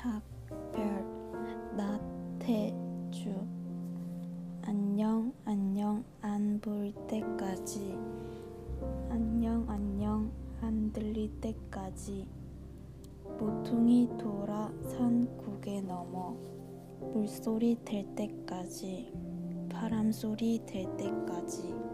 작별 나태주. 안녕 안녕 안 볼 때까지. 안녕 안녕 안 들릴 때까지. 모퉁이 돌아 산국에 넘어 물소리 될 때까지 바람소리 될 때까지.